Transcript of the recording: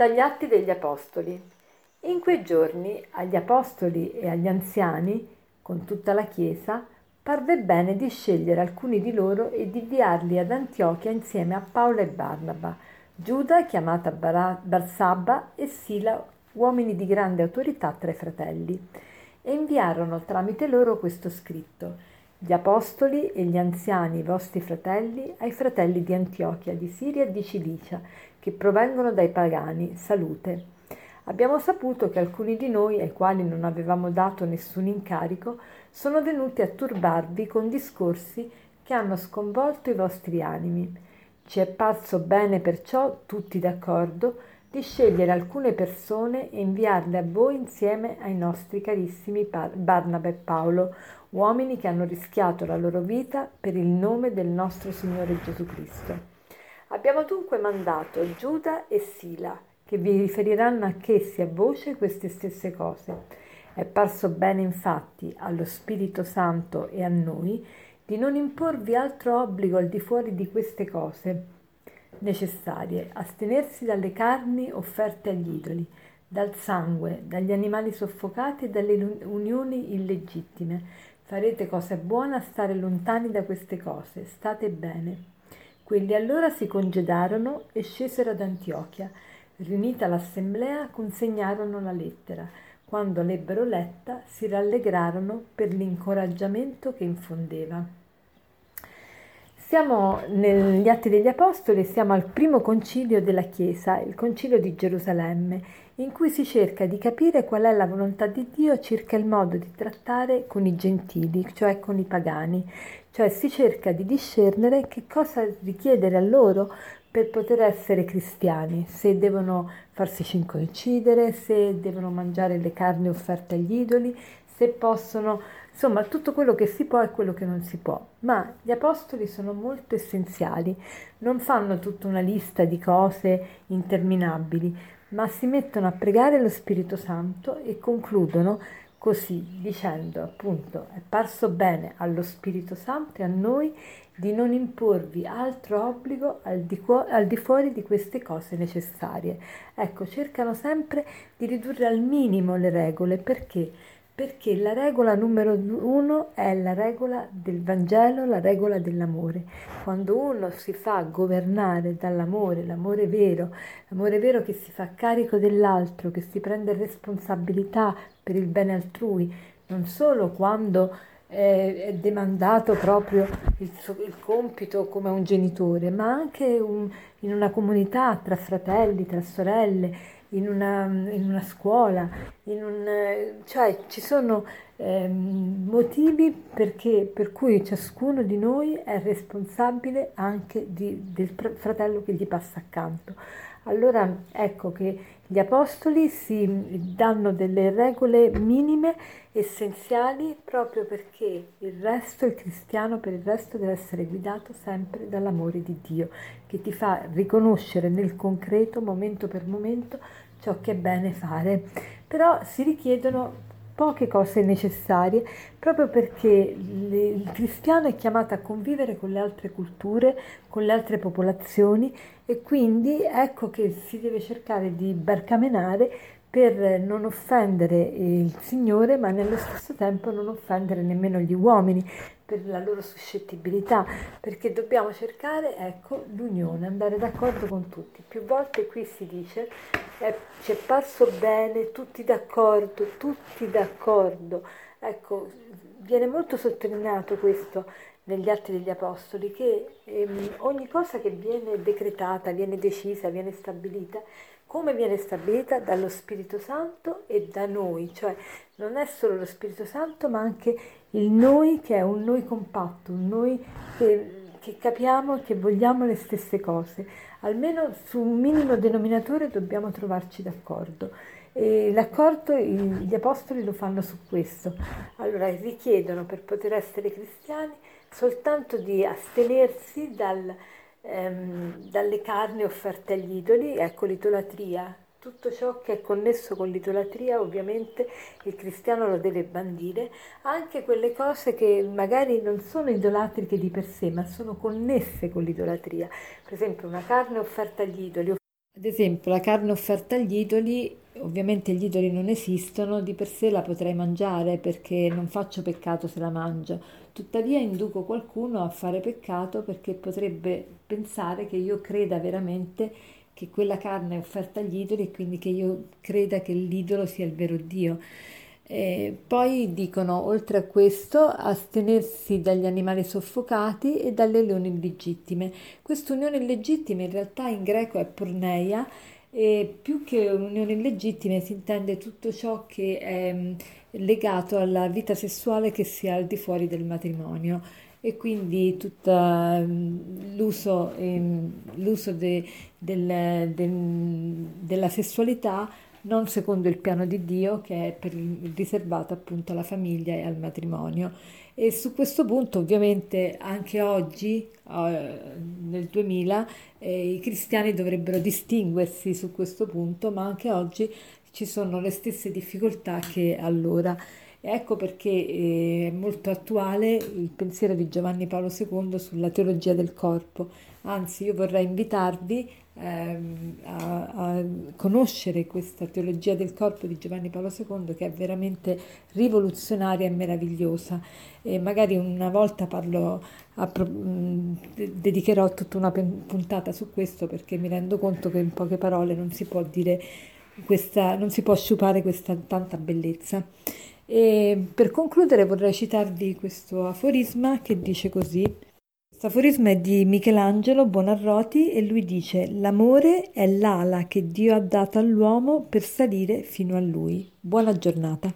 Dagli Atti degli Apostoli. In quei giorni agli Apostoli e agli anziani, con tutta la Chiesa, parve bene di scegliere alcuni di loro e di inviarli ad Antiochia insieme a Paolo e Barnaba, Giuda, chiamata Barsabba, e Sila, uomini di grande autorità tra i fratelli. E inviarono tramite loro questo scritto gli apostoli e gli anziani vostri fratelli ai fratelli di Antiochia, di Siria e di Cilicia, che provengono dai pagani, salute. Abbiamo saputo che alcuni di noi, ai quali non avevamo dato nessun incarico, sono venuti a turbarvi con discorsi che hanno sconvolto i vostri animi. Ci è parso bene perciò, tutti d'accordo, di scegliere alcune persone e inviarle a voi insieme ai nostri carissimi Barnaba e Paolo, uomini che hanno rischiato la loro vita per il nome del nostro Signore Gesù Cristo. Abbiamo dunque mandato Giuda e Sila, che vi riferiranno anch'essi a voce queste stesse cose. È parso bene infatti allo Spirito Santo e a noi di non imporvi altro obbligo al di fuori di queste cose necessarie, astenersi dalle carni offerte agli idoli, dal sangue, dagli animali soffocati e dalle unioni illegittime. Farete cosa buona stare lontani da queste cose, state bene. Quelli allora si congedarono e scesero ad Antiochia. Riunita l'assemblea, consegnarono la lettera. Quando l'ebbero letta, si rallegrarono per l'incoraggiamento che infondeva. Siamo negli Atti degli Apostoli, siamo al primo concilio della Chiesa, il concilio di Gerusalemme, in cui si cerca di capire qual è la volontà di Dio circa il modo di trattare con i gentili, cioè con i pagani, cioè si cerca di discernere che cosa richiedere a loro per poter essere cristiani, se devono farsi circoncidere, se devono mangiare le carni offerte agli idoli, se possono, insomma tutto quello che si può e quello che non si può. Ma gli apostoli sono molto essenziali, non fanno tutta una lista di cose interminabili, ma si mettono a pregare lo Spirito Santo e concludono così dicendo appunto è parso bene allo Spirito Santo e a noi di non imporvi altro obbligo al di, cu- al di, fuori di queste cose necessarie. Ecco, cercano sempre di ridurre al minimo le regole perché perché la regola numero uno è la regola del Vangelo, la regola dell'amore. Quando uno si fa governare dall'amore, l'amore vero, l'amore vero che si fa carico dell'altro, che si prende responsabilità per il bene altrui, non solo quando è demandato proprio il, il compito come un genitore, ma anche un, in una comunità tra fratelli, tra sorelle in una, in una scuola, in un, cioè ci sono eh, motivi perché, per cui ciascuno di noi è responsabile anche di, del fratello che gli passa accanto. Allora ecco che gli apostoli si danno delle regole minime, essenziali, proprio perché il resto, il cristiano per il resto deve essere guidato sempre dall'amore di Dio, che ti fa riconoscere nel concreto, momento per momento, ciò che è bene fare. Però si richiedono poche cose necessarie proprio perché il cristiano è chiamato a convivere con le altre culture, con le altre popolazioni e quindi ecco che si deve cercare di barcamenare per non offendere il Signore, ma nello stesso tempo non offendere nemmeno gli uomini per la loro suscettibilità, perché dobbiamo cercare, ecco, l'unione, andare d'accordo con tutti. Più volte qui si dice, eh, ci è parso bene, tutti d'accordo, tutti d'accordo. Ecco, viene molto sottolineato questo negli Atti degli Apostoli, che ehm, ogni cosa che viene decretata, viene decisa, viene stabilita, come viene stabilita dallo Spirito Santo e da noi, cioè non è solo lo Spirito Santo ma anche il noi che è un noi compatto, un noi che, che capiamo e che vogliamo le stesse cose, almeno su un minimo denominatore dobbiamo trovarci d'accordo. E l'accordo gli apostoli lo fanno su questo. Allora richiedono per poter essere cristiani soltanto di astenersi dal, ehm, dalle carni offerte agli idoli, ecco l'idolatria. Tutto ciò che è connesso con l'idolatria ovviamente il cristiano lo deve bandire, anche quelle cose che magari non sono idolatriche di per sé, ma sono connesse con l'idolatria. Per esempio una carne offerta agli idoli Ad esempio, la carne offerta agli idoli, ovviamente gli idoli non esistono, di per sé la potrei mangiare perché non faccio peccato se la mangio. Tuttavia induco qualcuno a fare peccato perché potrebbe pensare che io creda veramente che quella carne è offerta agli idoli e quindi che io creda che l'idolo sia il vero Dio. E poi dicono, oltre a questo, astenersi dagli animali soffocati e dalle leoni illegittime. Quest'unione illegittima in realtà in greco è porneia e più che un'unione illegittima si intende tutto ciò che è mm, legato alla vita sessuale che sia al di fuori del matrimonio. E quindi tutto mm, l'uso, ehm, l'uso de, del, del, della sessualità non secondo il piano di Dio che è per, riservato appunto alla famiglia e al matrimonio. E su questo punto ovviamente anche oggi, eh, nel 2000, eh, i cristiani dovrebbero distinguersi su questo punto, ma anche oggi ci sono le stesse difficoltà che allora. Ecco perché eh, è molto attuale il pensiero di Giovanni Paolo II sulla teologia del corpo. Anzi, io vorrei invitarvi ehm, a, a, conoscere questa teologia del corpo di Giovanni Paolo II che è veramente rivoluzionaria e meravigliosa. E magari una volta parlo, appro- dedicherò tutta una puntata su questo perché mi rendo conto che in poche parole non si può dire questa, non si può sciupare questa tanta bellezza. E per concludere vorrei citarvi questo aforisma che dice così. Questo aforisma è di Michelangelo Buonarroti e lui dice L'amore è l'ala che Dio ha dato all'uomo per salire fino a lui. Buona giornata.